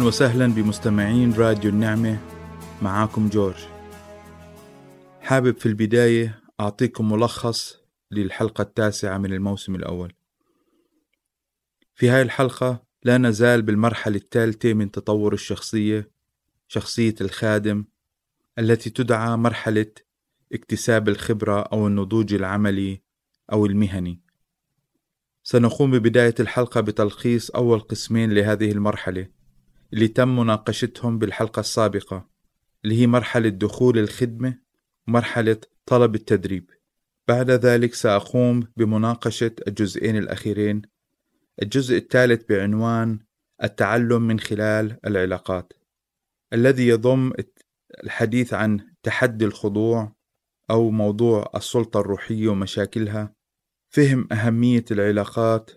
أهلا وسهلا بمستمعين راديو النعمة معاكم جورج. حابب في البداية أعطيكم ملخص للحلقة التاسعة من الموسم الأول. في هاي الحلقة لا نزال بالمرحلة الثالثة من تطور الشخصية شخصية الخادم التي تدعى مرحلة اكتساب الخبرة أو النضوج العملي أو المهني. سنقوم ببداية الحلقة بتلخيص أول قسمين لهذه المرحلة. اللي تم مناقشتهم بالحلقة السابقة اللي هي مرحلة دخول الخدمة ومرحلة طلب التدريب. بعد ذلك سأقوم بمناقشة الجزئين الأخيرين. الجزء الثالث بعنوان التعلم من خلال العلاقات الذي يضم الحديث عن تحدي الخضوع أو موضوع السلطة الروحية ومشاكلها فهم أهمية العلاقات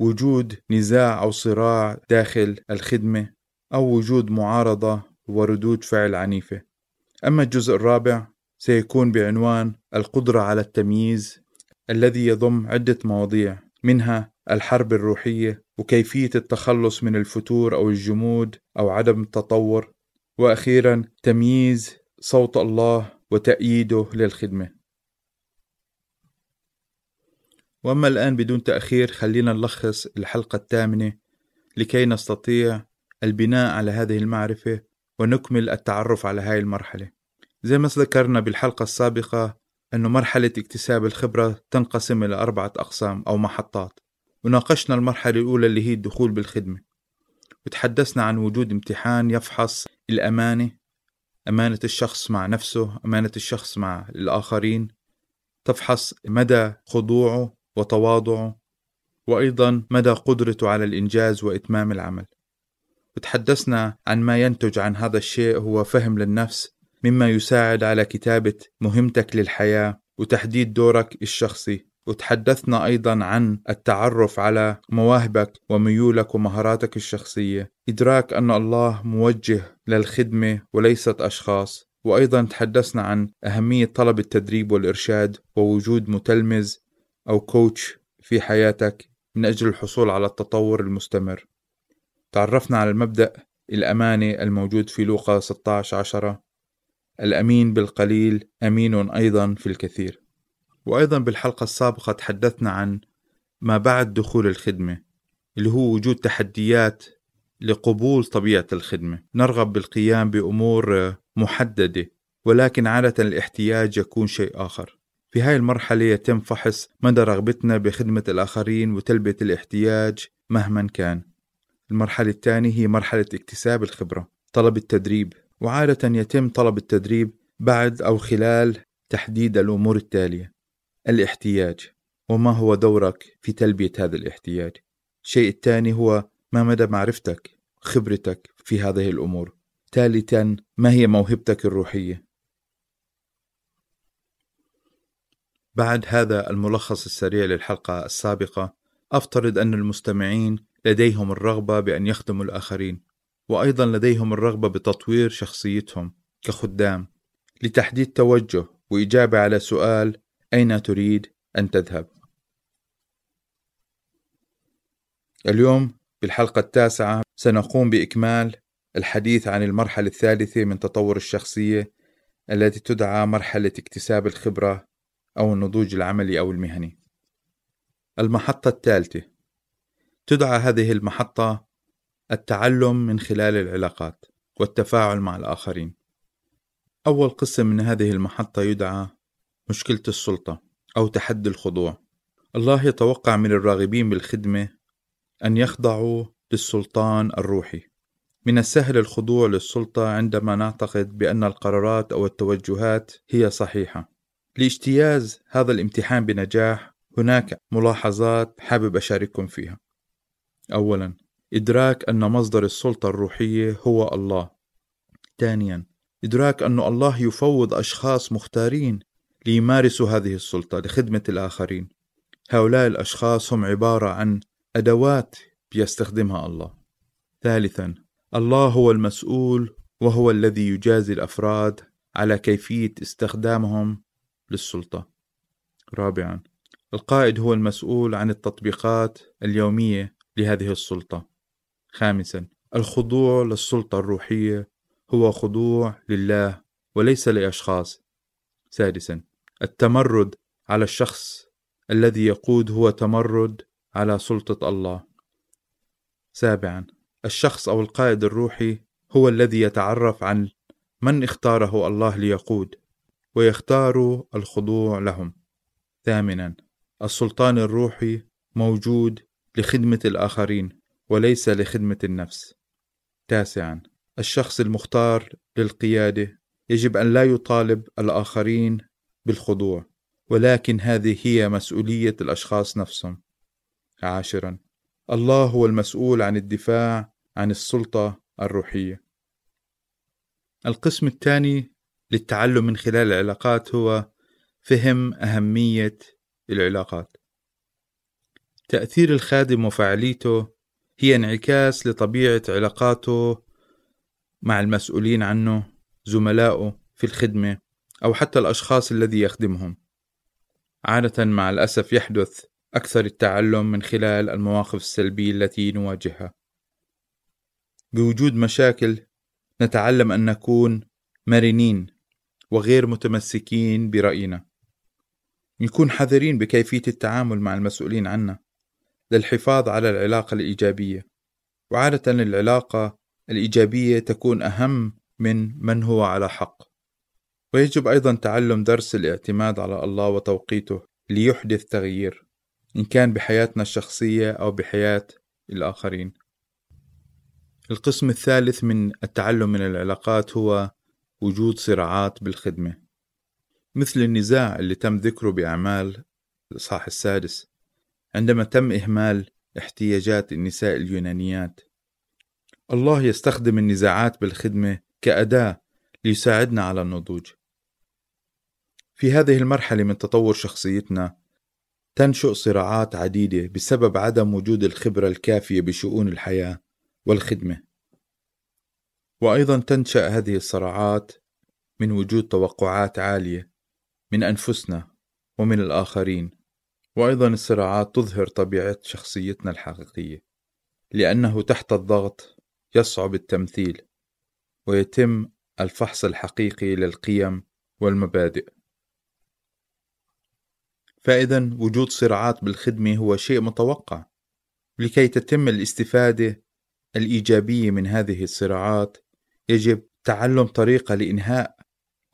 وجود نزاع أو صراع داخل الخدمة أو وجود معارضة وردود فعل عنيفة. أما الجزء الرابع سيكون بعنوان القدرة على التمييز الذي يضم عدة مواضيع منها الحرب الروحية وكيفية التخلص من الفتور أو الجمود أو عدم التطور وأخيرا تمييز صوت الله وتأييده للخدمة. وأما الآن بدون تأخير خلينا نلخص الحلقة الثامنة لكي نستطيع البناء على هذه المعرفة ونكمل التعرف على هذه المرحلة. زي ما ذكرنا بالحلقة السابقة أنه مرحلة اكتساب الخبرة تنقسم إلى أربعة أقسام أو محطات. وناقشنا المرحلة الأولى اللي هي الدخول بالخدمة. وتحدثنا عن وجود امتحان يفحص الأمانة أمانة الشخص مع نفسه أمانة الشخص مع الآخرين تفحص مدى خضوعه وتواضعه وأيضا مدى قدرته على الإنجاز وإتمام العمل. وتحدثنا عن ما ينتج عن هذا الشيء هو فهم للنفس مما يساعد على كتابة مهمتك للحياة وتحديد دورك الشخصي. وتحدثنا أيضا عن التعرف على مواهبك وميولك ومهاراتك الشخصية. إدراك أن الله موجه للخدمة وليست أشخاص. وأيضا تحدثنا عن أهمية طلب التدريب والإرشاد ووجود متلمذ أو كوتش في حياتك من أجل الحصول على التطور المستمر. تعرفنا على المبدأ الأمانة الموجود في لوقا 16 عشرة. الأمين بالقليل أمين أيضا في الكثير. وأيضا بالحلقة السابقة تحدثنا عن ما بعد دخول الخدمة اللي هو وجود تحديات لقبول طبيعة الخدمة. نرغب بالقيام بأمور محددة ولكن عادة الاحتياج يكون شيء آخر. في هاي المرحلة يتم فحص مدى رغبتنا بخدمة الآخرين وتلبية الاحتياج مهما كان. المرحلة الثانية هي مرحلة اكتساب الخبرة طلب التدريب. وعادة يتم طلب التدريب بعد أو خلال تحديد الأمور التالية. الاحتياج. وما هو دورك في تلبية هذا الاحتياج؟ الشيء الثاني هو ما مدى معرفتك خبرتك في هذه الأمور. ثالثا ما هي موهبتك الروحية؟ بعد هذا الملخص السريع للحلقة السابقة أفترض أن المستمعين لديهم الرغبة بأن يخدموا الآخرين وأيضا لديهم الرغبة بتطوير شخصيتهم كخدام لتحديد توجه وإجابة على سؤال أين تريد أن تذهب؟ اليوم بالحلقة التاسعة سنقوم بإكمال الحديث عن المرحلة الثالثة من تطور الشخصية التي تدعى مرحلة اكتساب الخبرة أو النضوج العملي أو المهني. المحطة الثالثة تدعى هذه المحطة التعلم من خلال العلاقات والتفاعل مع الآخرين. أول قسم من هذه المحطة يدعى مشكلة السلطة أو تحدي الخضوع. الله يتوقع من الراغبين بالخدمة أن يخضعوا للسلطان الروحي. من السهل الخضوع للسلطة عندما نعتقد بأن القرارات أو التوجهات هي صحيحة. لاجتياز هذا الامتحان بنجاح هناك ملاحظات حابب أشارككم فيها. أولاً إدراك أن مصدر السلطة الروحية هو الله. ثانياً إدراك أن الله يفوض أشخاص مختارين ليمارسوا هذه السلطة لخدمة الآخرين. هؤلاء الأشخاص هم عبارة عن أدوات بيستخدمها الله. ثالثاً الله هو المسؤول وهو الذي يجازي الأفراد على كيفية استخدامهم للسلطة رابعا القائد هو المسؤول عن التطبيقات اليومية لهذه السلطة خامسا الخضوع للسلطة الروحية هو خضوع لله وليس لأشخاص. سادسا التمرد على الشخص الذي يقود هو تمرد على سلطة الله. سابعا الشخص أو القائد الروحي هو الذي يتعرف عن من اختاره الله ليقود ويختار الخضوع لهم. ثامنا السلطان الروحي موجود لخدمة الآخرين وليس لخدمة النفس. تاسعا الشخص المختار للقيادة يجب أن لا يطالب الآخرين بالخضوع ولكن هذه هي مسؤولية الأشخاص نفسهم. عاشرا الله هو المسؤول عن الدفاع عن السلطة الروحية. القسم الثاني للتعلم من خلال العلاقات هو فهم أهمية العلاقات. تأثير الخادم وفعاليته هي انعكاس لطبيعة علاقاته مع المسؤولين عنه، زملائه في الخدمة أو حتى الأشخاص الذي يخدمهم. عادة مع الأسف يحدث أكثر التعلم من خلال المواقف السلبية التي نواجهها. بوجود مشاكل نتعلم أن نكون مرنين وغير متمسكين برأينا. نكون حذرين بكيفية التعامل مع المسؤولين عنا للحفاظ على العلاقة الإيجابية. وعادة العلاقة الإيجابية تكون أهم من من هو على حق. ويجب أيضا تعلم درس الاعتماد على الله وتوقيته ليحدث تغيير. إن كان بحياتنا الشخصية أو بحياة الآخرين. القسم الثالث من التعلم من العلاقات هو وجود صراعات بالخدمة مثل النزاع اللي تم ذكره بأعمال الإصحاح السادس عندما تم إهمال احتياجات النساء اليونانيات. الله يستخدم النزاعات بالخدمة كأداة ليساعدنا على النضوج. في هذه المرحلة من تطور شخصيتنا تنشئ صراعات عديدة بسبب عدم وجود الخبرة الكافية بشؤون الحياة والخدمة. وأيضا تنشأ هذه الصراعات من وجود توقعات عالية من أنفسنا ومن الآخرين، وأيضا الصراعات تظهر طبيعة شخصيتنا الحقيقية، لأنه تحت الضغط يصعب التمثيل، ويتم الفحص الحقيقي للقيم والمبادئ. فإذا وجود صراعات بالخدمة هو شيء متوقع لكي تتم الاستفادة الإيجابية من هذه الصراعات يجب تعلم طريقة لإنهاء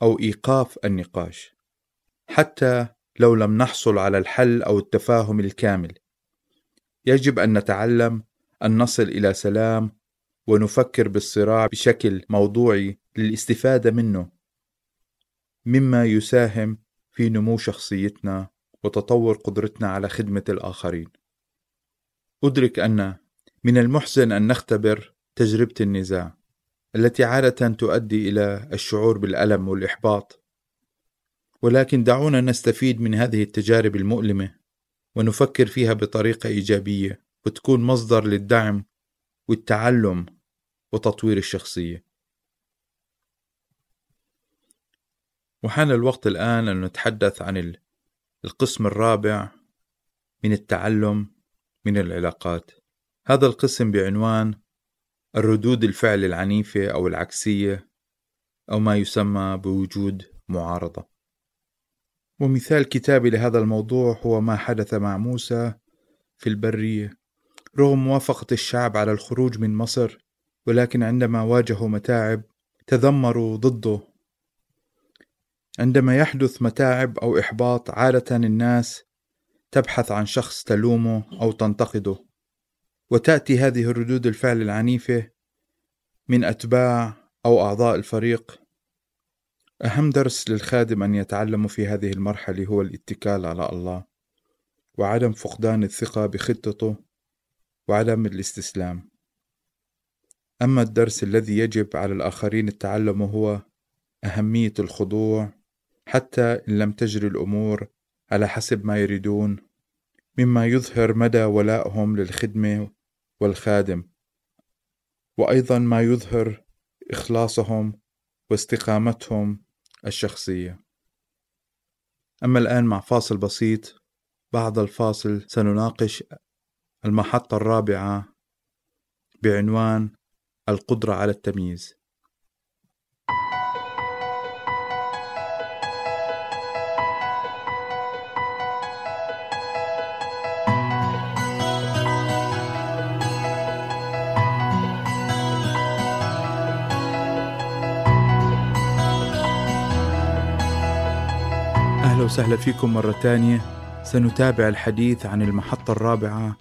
أو إيقاف النقاش حتى لو لم نحصل على الحل أو التفاهم الكامل. يجب أن نتعلم أن نصل إلى سلام ونفكر بالصراع بشكل موضوعي للاستفادة منه. مما يساهم في نمو شخصيتنا وتطور قدرتنا على خدمة الآخرين. أدرك أن من المحزن أن نختبر تجربة النزاع التي عادة تؤدي إلى الشعور بالألم والإحباط، ولكن دعونا نستفيد من هذه التجارب المؤلمة ونفكر فيها بطريقة إيجابية وتكون مصدر للدعم والتعلم وتطوير الشخصية. وحان الوقت الآن أن نتحدث عن القسم الرابع من التعلم من العلاقات هذا القسم بعنوان الردود الفعل العنيفة أو العكسية أو ما يسمى بوجود معارضة ومثال كتابي لهذا الموضوع هو ما حدث مع موسى في البرية رغم موافقة الشعب على الخروج من مصر ولكن عندما واجهوا متاعب تذمروا ضده. عندما يحدث متاعب أو إحباط عادة الناس تبحث عن شخص تلومه أو تنتقده. وتأتي هذه الردود الفعل العنيفة من أتباع أو أعضاء الفريق أهم درس للخادم أن يتعلم في هذه المرحلة هو الاتكال على الله وعدم فقدان الثقة بخطته وعدم الاستسلام. أما الدرس الذي يجب على الآخرين التعلمه هو أهمية الخضوع حتى إن لم تجري الأمور على حسب ما يريدون مما يظهر مدى ولائهم للخدمة والخادم وأيضا ما يظهر إخلاصهم واستقامتهم الشخصية. أما الآن مع فاصل بسيط بعد الفاصل سنناقش المحطة الرابعة بعنوان القدرة على التمييز. أهلا وسهلا فيكم مرة تانية. سنتابع الحديث عن المحطة الرابعة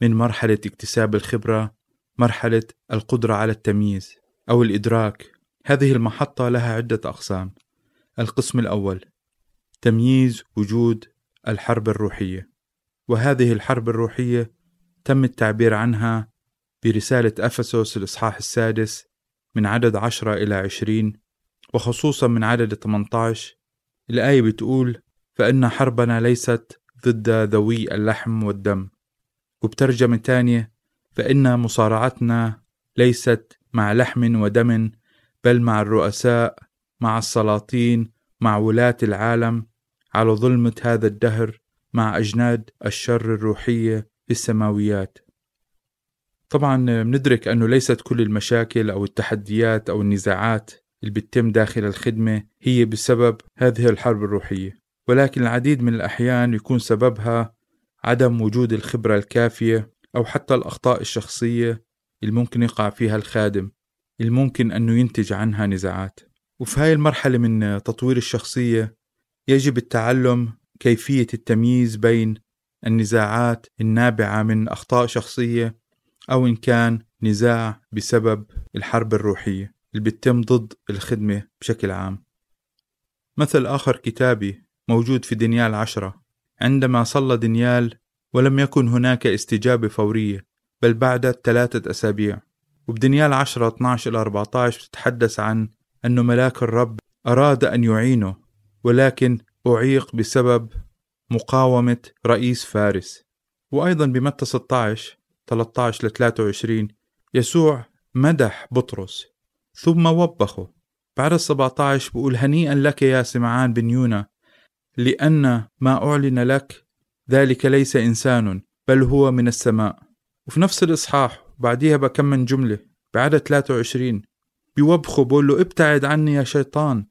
من مرحلة اكتساب الخبرة مرحلة القدرة على التمييز أو الإدراك. هذه المحطة لها عدة أقسام. القسم الأول تمييز وجود الحرب الروحية. وهذه الحرب الروحية تم التعبير عنها برسالة أفسس الإصحاح السادس من عدد عشرة إلى عشرين وخصوصا من عدد 18 الآية بتقول فإن حربنا ليست ضد ذوي اللحم والدم. وبترجمة تانية فإن مصارعتنا ليست مع لحم ودم بل مع الرؤساء مع السلاطين مع ولاة العالم على ظلمة هذا الدهر مع أجناد الشر الروحية في السماويات طبعا بندرك أنه ليست كل المشاكل أو التحديات أو النزاعات اللي بتتم داخل الخدمة هي بسبب هذه الحرب الروحية. ولكن العديد من الأحيان يكون سببها عدم وجود الخبرة الكافية أو حتى الأخطاء الشخصية اللي ممكن يقع فيها الخادم اللي ممكن أنه ينتج عنها نزاعات. وفي هاي المرحلة من تطوير الشخصية يجب التعلم كيفية التمييز بين النزاعات النابعة من أخطاء شخصية أو إن كان نزاع بسبب الحرب الروحية. اللي بتتم ضد الخدمة بشكل عام. مثل آخر كتابي موجود في دنيال عشرة. عندما صلى دنيال ولم يكن هناك استجابة فورية بل بعد ثلاثة أسابيع. وبدنيال عشرة 12 إلى 14 بتتحدث عن أن ملاك الرب أراد أن يعينه ولكن أعيق بسبب مقاومة رئيس فارس. وأيضا بمتى 16 13 ل 23 يسوع مدح بطرس. ثم وبخه. بعد 17 بقول هنيئا لك يا سمعان بن يونا لأن ما أعلن لك ذلك ليس إنسان بل هو من السماء. وفي نفس الإصحاح بعديها بكم من جملة بعدد 23 بيوبخه بقول له ابتعد عني يا شيطان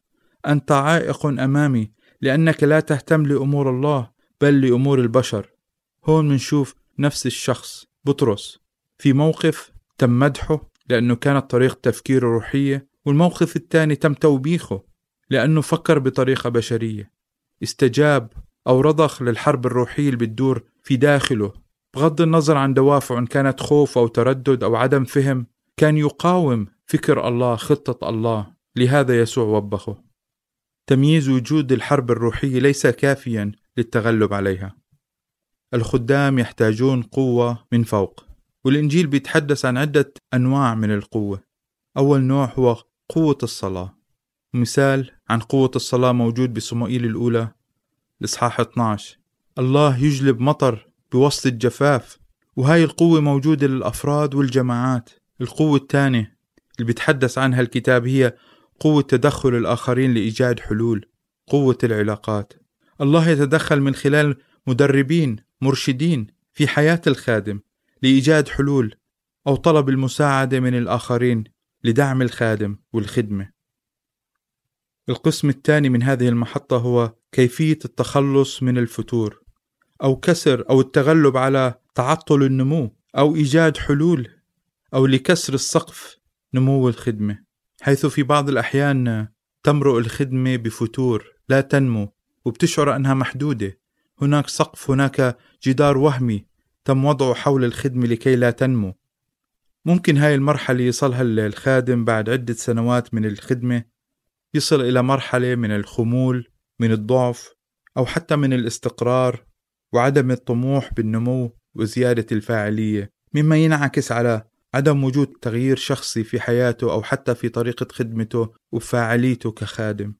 أنت عائق أمامي لأنك لا تهتم لأمور الله بل لأمور البشر. هون منشوف نفس الشخص بطرس في موقف تم مدحه لأنه كانت طريقة تفكيره روحية والموقف الثاني تم توبيخه لأنه فكر بطريقة بشرية. استجاب أو رضخ للحرب الروحية اللي بتدور في داخله. بغض النظر عن دوافعه إن كانت خوف أو تردد أو عدم فهم كان يقاوم فكر الله خطة الله. لهذا يسوع وبخه. تمييز وجود الحرب الروحية ليس كافيا للتغلب عليها. الخدام يحتاجون قوة من فوق. والإنجيل بيتحدث عن عدة أنواع من القوة. أول نوع هو قوة الصلاة. مثال عن قوة الصلاة موجود بصموئيل الأولى الإصحاح 12 الله يجلب مطر بوسط الجفاف وهاي القوة موجودة للأفراد والجماعات. القوة الثانية اللي بيتحدث عنها الكتاب هي قوة تدخل الآخرين لإيجاد حلول قوة العلاقات. الله يتدخل من خلال مدربين مرشدين في حياة الخادم. لإيجاد حلول أو طلب المساعدة من الآخرين لدعم الخادم والخدمة. القسم الثاني من هذه المحطة هو كيفية التخلص من الفتور أو كسر أو التغلب على تعطل النمو أو إيجاد حلول أو لكسر السقف نمو الخدمة حيث في بعض الأحيان تمرق الخدمة بفتور لا تنمو وبتشعر أنها محدودة هناك سقف هناك جدار وهمي تم وضعه حول الخدمة لكي لا تنمو. ممكن هاي المرحلة يصلها الخادم بعد عدة سنوات من الخدمة يصل إلى مرحلة من الخمول من الضعف أو حتى من الاستقرار وعدم الطموح بالنمو وزيادة الفاعلية مما ينعكس على عدم وجود تغيير شخصي في حياته أو حتى في طريقة خدمته وفاعليته كخادم.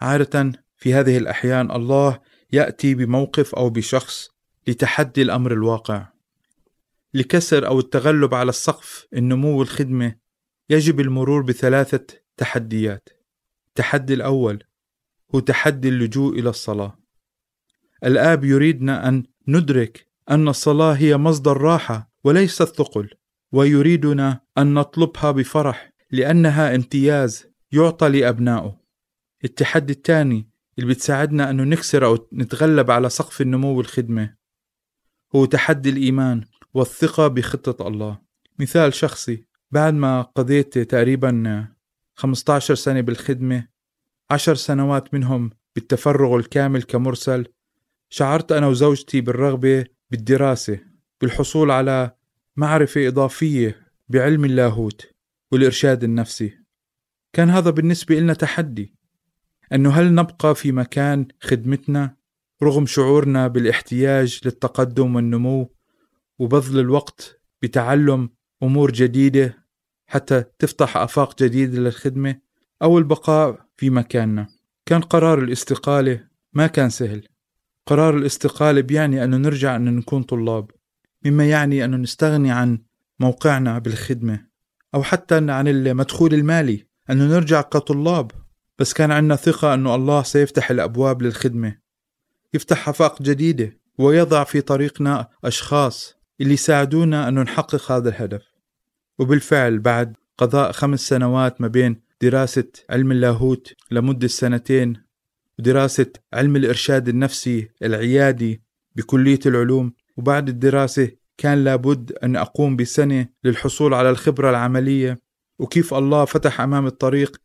عادة في هذه الأحيان الله يأتي بموقف أو بشخص لتحدي الأمر الواقع. لكسر أو التغلب على السقف النمو والخدمة يجب المرور بثلاثة تحديات. التحدي الأول هو تحدي اللجوء إلى الصلاة. الآب يريدنا أن ندرك أن الصلاة هي مصدر راحة وليس الثقل ويريدنا أن نطلبها بفرح لأنها امتياز يعطى لأبنائه. التحدي الثاني اللي بتساعدنا أنه نكسر أو نتغلب على سقف النمو والخدمة هو تحدي الإيمان والثقة بخطة الله. مثال شخصي بعد ما قضيت تقريبا 15 سنة بالخدمة عشر سنوات منهم بالتفرغ الكامل كمرسل شعرت أنا وزوجتي بالرغبة بالدراسة بالحصول على معرفة إضافية بعلم اللاهوت والإرشاد النفسي. كان هذا بالنسبة لنا تحدي أنه هل نبقى في مكان خدمتنا؟ رغم شعورنا بالاحتياج للتقدم والنمو وبذل الوقت بتعلم أمور جديدة حتى تفتح آفاق جديدة للخدمة أو البقاء في مكاننا. كان قرار الاستقالة ما كان سهل. قرار الاستقالة بيعني أنه نرجع أن نكون طلاب مما يعني أنه نستغني عن موقعنا بالخدمة أو حتى عن المدخول المالي أنه نرجع كطلاب. بس كان عندنا ثقة أنه الله سيفتح الأبواب للخدمة. يفتح آفاق جديدة ويضع في طريقنا أشخاص اللي يساعدونا أنه نحقق هذا الهدف. وبالفعل بعد قضاء خمس سنوات ما بين دراسة علم اللاهوت لمدة سنتين ودراسة علم الإرشاد النفسي العيادي بكلية العلوم وبعد الدراسة كان لابد أن أقوم بسنة للحصول على الخبرة العملية وكيف الله فتح أمام الطريق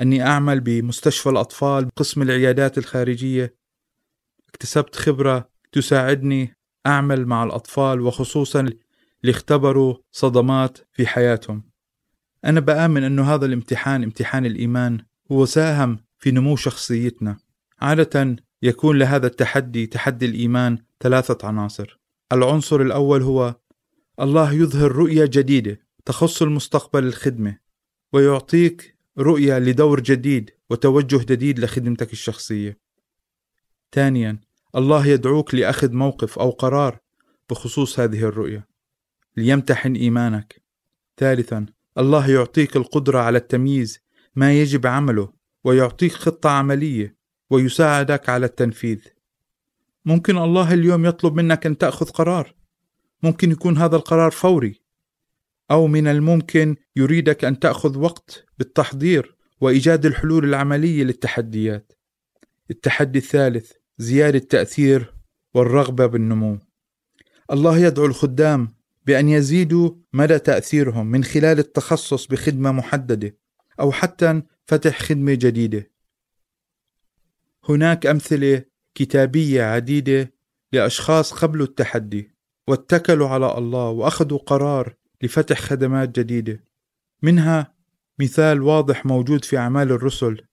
أني أعمل بمستشفى الأطفال بقسم العيادات الخارجية اكتسبت خبرة تساعدني أعمل مع الأطفال وخصوصا اللي اختبروا صدمات في حياتهم. أنا بآمن أنه هذا الامتحان امتحان الإيمان هو ساهم في نمو شخصيتنا. عادة يكون لهذا التحدي تحدي الإيمان ثلاثة عناصر. العنصر الأول هو الله يظهر رؤية جديدة تخص المستقبل الخدمة ويعطيك رؤية لدور جديد وتوجه جديد لخدمتك الشخصية. ثانيا الله يدعوك لأخذ موقف أو قرار بخصوص هذه الرؤية. ليمتحن إيمانك. ثالثا الله يعطيك القدرة على التمييز ما يجب عمله ويعطيك خطة عملية ويساعدك على التنفيذ. ممكن الله اليوم يطلب منك أن تأخذ قرار. ممكن يكون هذا القرار فوري. أو من الممكن يريدك أن تأخذ وقت بالتحضير وإيجاد الحلول العملية للتحديات. التحدي الثالث زيادة التأثير والرغبة بالنمو الله يدعو الخدام بأن يزيدوا مدى تأثيرهم من خلال التخصص بخدمة محددة أو حتى فتح خدمة جديدة. هناك أمثلة كتابية عديدة لأشخاص قبلوا التحدي واتكلوا على الله وأخذوا قرار لفتح خدمات جديدة. منها مثال واضح موجود في أعمال الرسل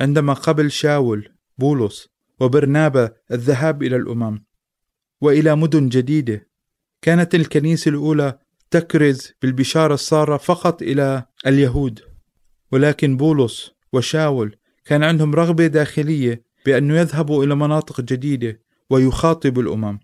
عندما قبل شاول بولس وبرنابا الذهاب إلى الأمم وإلى مدن جديدة. كانت الكنيسة الأولى تكرز بالبشارة السارة فقط إلى اليهود ولكن بولس وشاول كان عندهم رغبة داخلية بأنه يذهبوا إلى مناطق جديدة ويخاطبوا الأمم.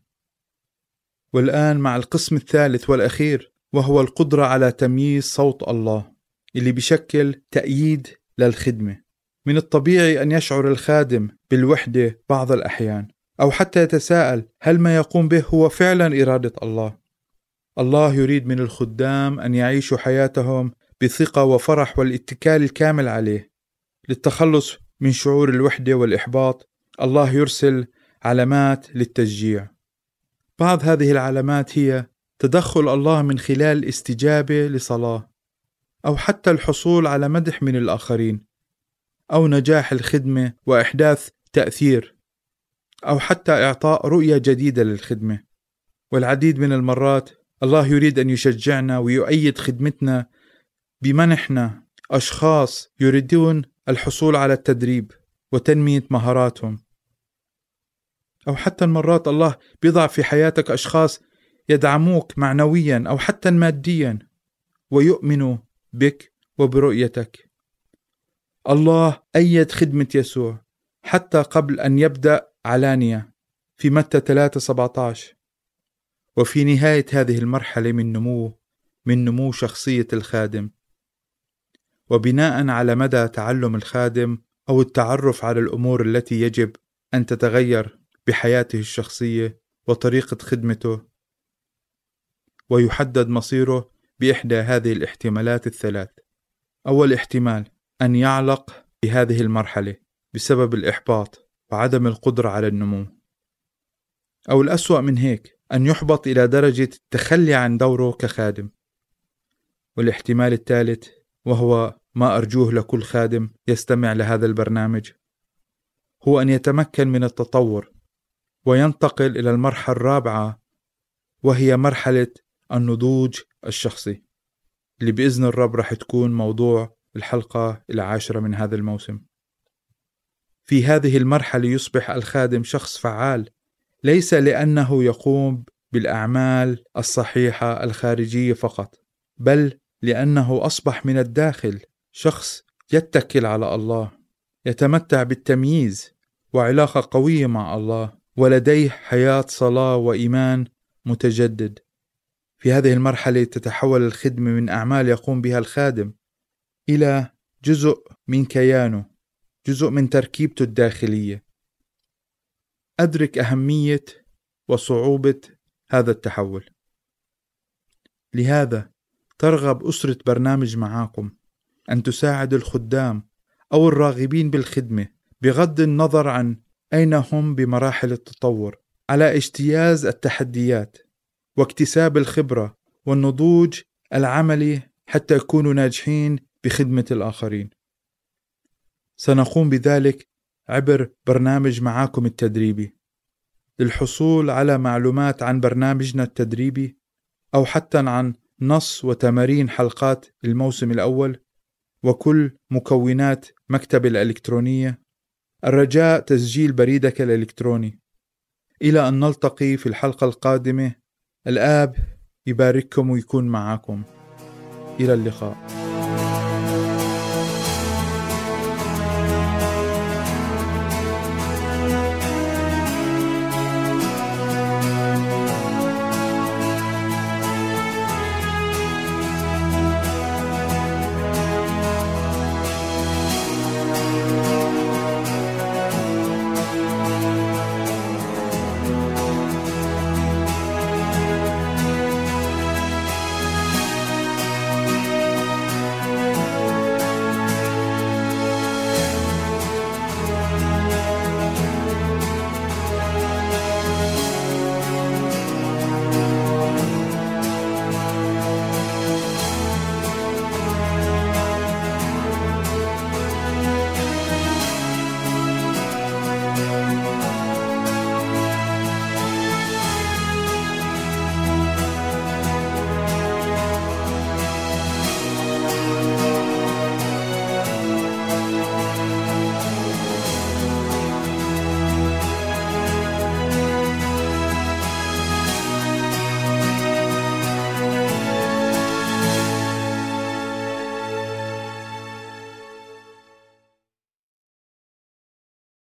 والآن مع القسم الثالث والأخير وهو القدرة على تمييز صوت الله اللي بشكل تأييد للخدمة. من الطبيعي أن يشعر الخادم بالوحدة بعض الأحيان أو حتى يتساءل هل ما يقوم به هو فعلا إرادة الله. الله يريد من الخدام أن يعيشوا حياتهم بثقة وفرح والاتكال الكامل عليه. للتخلص من شعور الوحدة والإحباط الله يرسل علامات للتشجيع. بعض هذه العلامات هي تدخل الله من خلال الاستجابة لصلاة أو حتى الحصول على مدح من الآخرين. أو نجاح الخدمة وإحداث تأثير أو حتى إعطاء رؤية جديدة للخدمة. والعديد من المرات الله يريد أن يشجعنا ويؤيد خدمتنا بمنحنا أشخاص يريدون الحصول على التدريب وتنمية مهاراتهم. أو حتى المرات الله بيضع في حياتك أشخاص يدعموك معنويا أو حتى ماديا ويؤمنوا بك وبرؤيتك. الله أيد خدمة يسوع حتى قبل أن يبدأ علانية في متى 3 17 وفي نهاية هذه المرحلة من نمو من نمو شخصية الخادم. وبناء على مدى تعلم الخادم أو التعرف على الأمور التي يجب أن تتغير بحياته الشخصية وطريقة خدمته. ويحدد مصيره بإحدى هذه الاحتمالات الثلاث. أول احتمال أن يعلق بهذه المرحلة بسبب الإحباط وعدم القدرة على النمو. أو الأسوأ من هيك أن يحبط إلى درجة التخلي عن دوره كخادم. والاحتمال الثالث وهو ما أرجوه لكل خادم يستمع لهذا البرنامج هو أن يتمكن من التطور وينتقل إلى المرحلة الرابعة وهي مرحلة النضوج الشخصي اللي بإذن الرب رح تكون موضوع الحلقة العاشرة من هذا الموسم. في هذه المرحلة يصبح الخادم شخص فعال ليس لأنه يقوم بالأعمال الصحيحة الخارجية فقط بل لأنه أصبح من الداخل شخص يتكل على الله يتمتع بالتمييز وعلاقة قوية مع الله ولديه حياة صلاة وإيمان متجدد. في هذه المرحلة تتحول الخدمة من أعمال يقوم بها الخادم إلى جزء من كيانه جزء من تركيبته الداخلية. أدرك أهمية وصعوبة هذا التحول. لهذا ترغب أسرة برنامج معاكم أن تساعد الخدام أو الراغبين بالخدمة بغض النظر عن أين هم بمراحل التطور على اجتياز التحديات واكتساب الخبرة والنضوج العملي حتى يكونوا ناجحين بخدمة الآخرين. سنقوم بذلك عبر برنامج معاكم التدريبي. للحصول على معلومات عن برنامجنا التدريبي أو حتى عن نص وتمارين حلقات الموسم الأول وكل مكونات مكتب الإلكترونية الرجاء تسجيل بريدك الإلكتروني إلى أن نلتقي في الحلقة القادمة الآب يبارككم ويكون معكم إلى اللقاء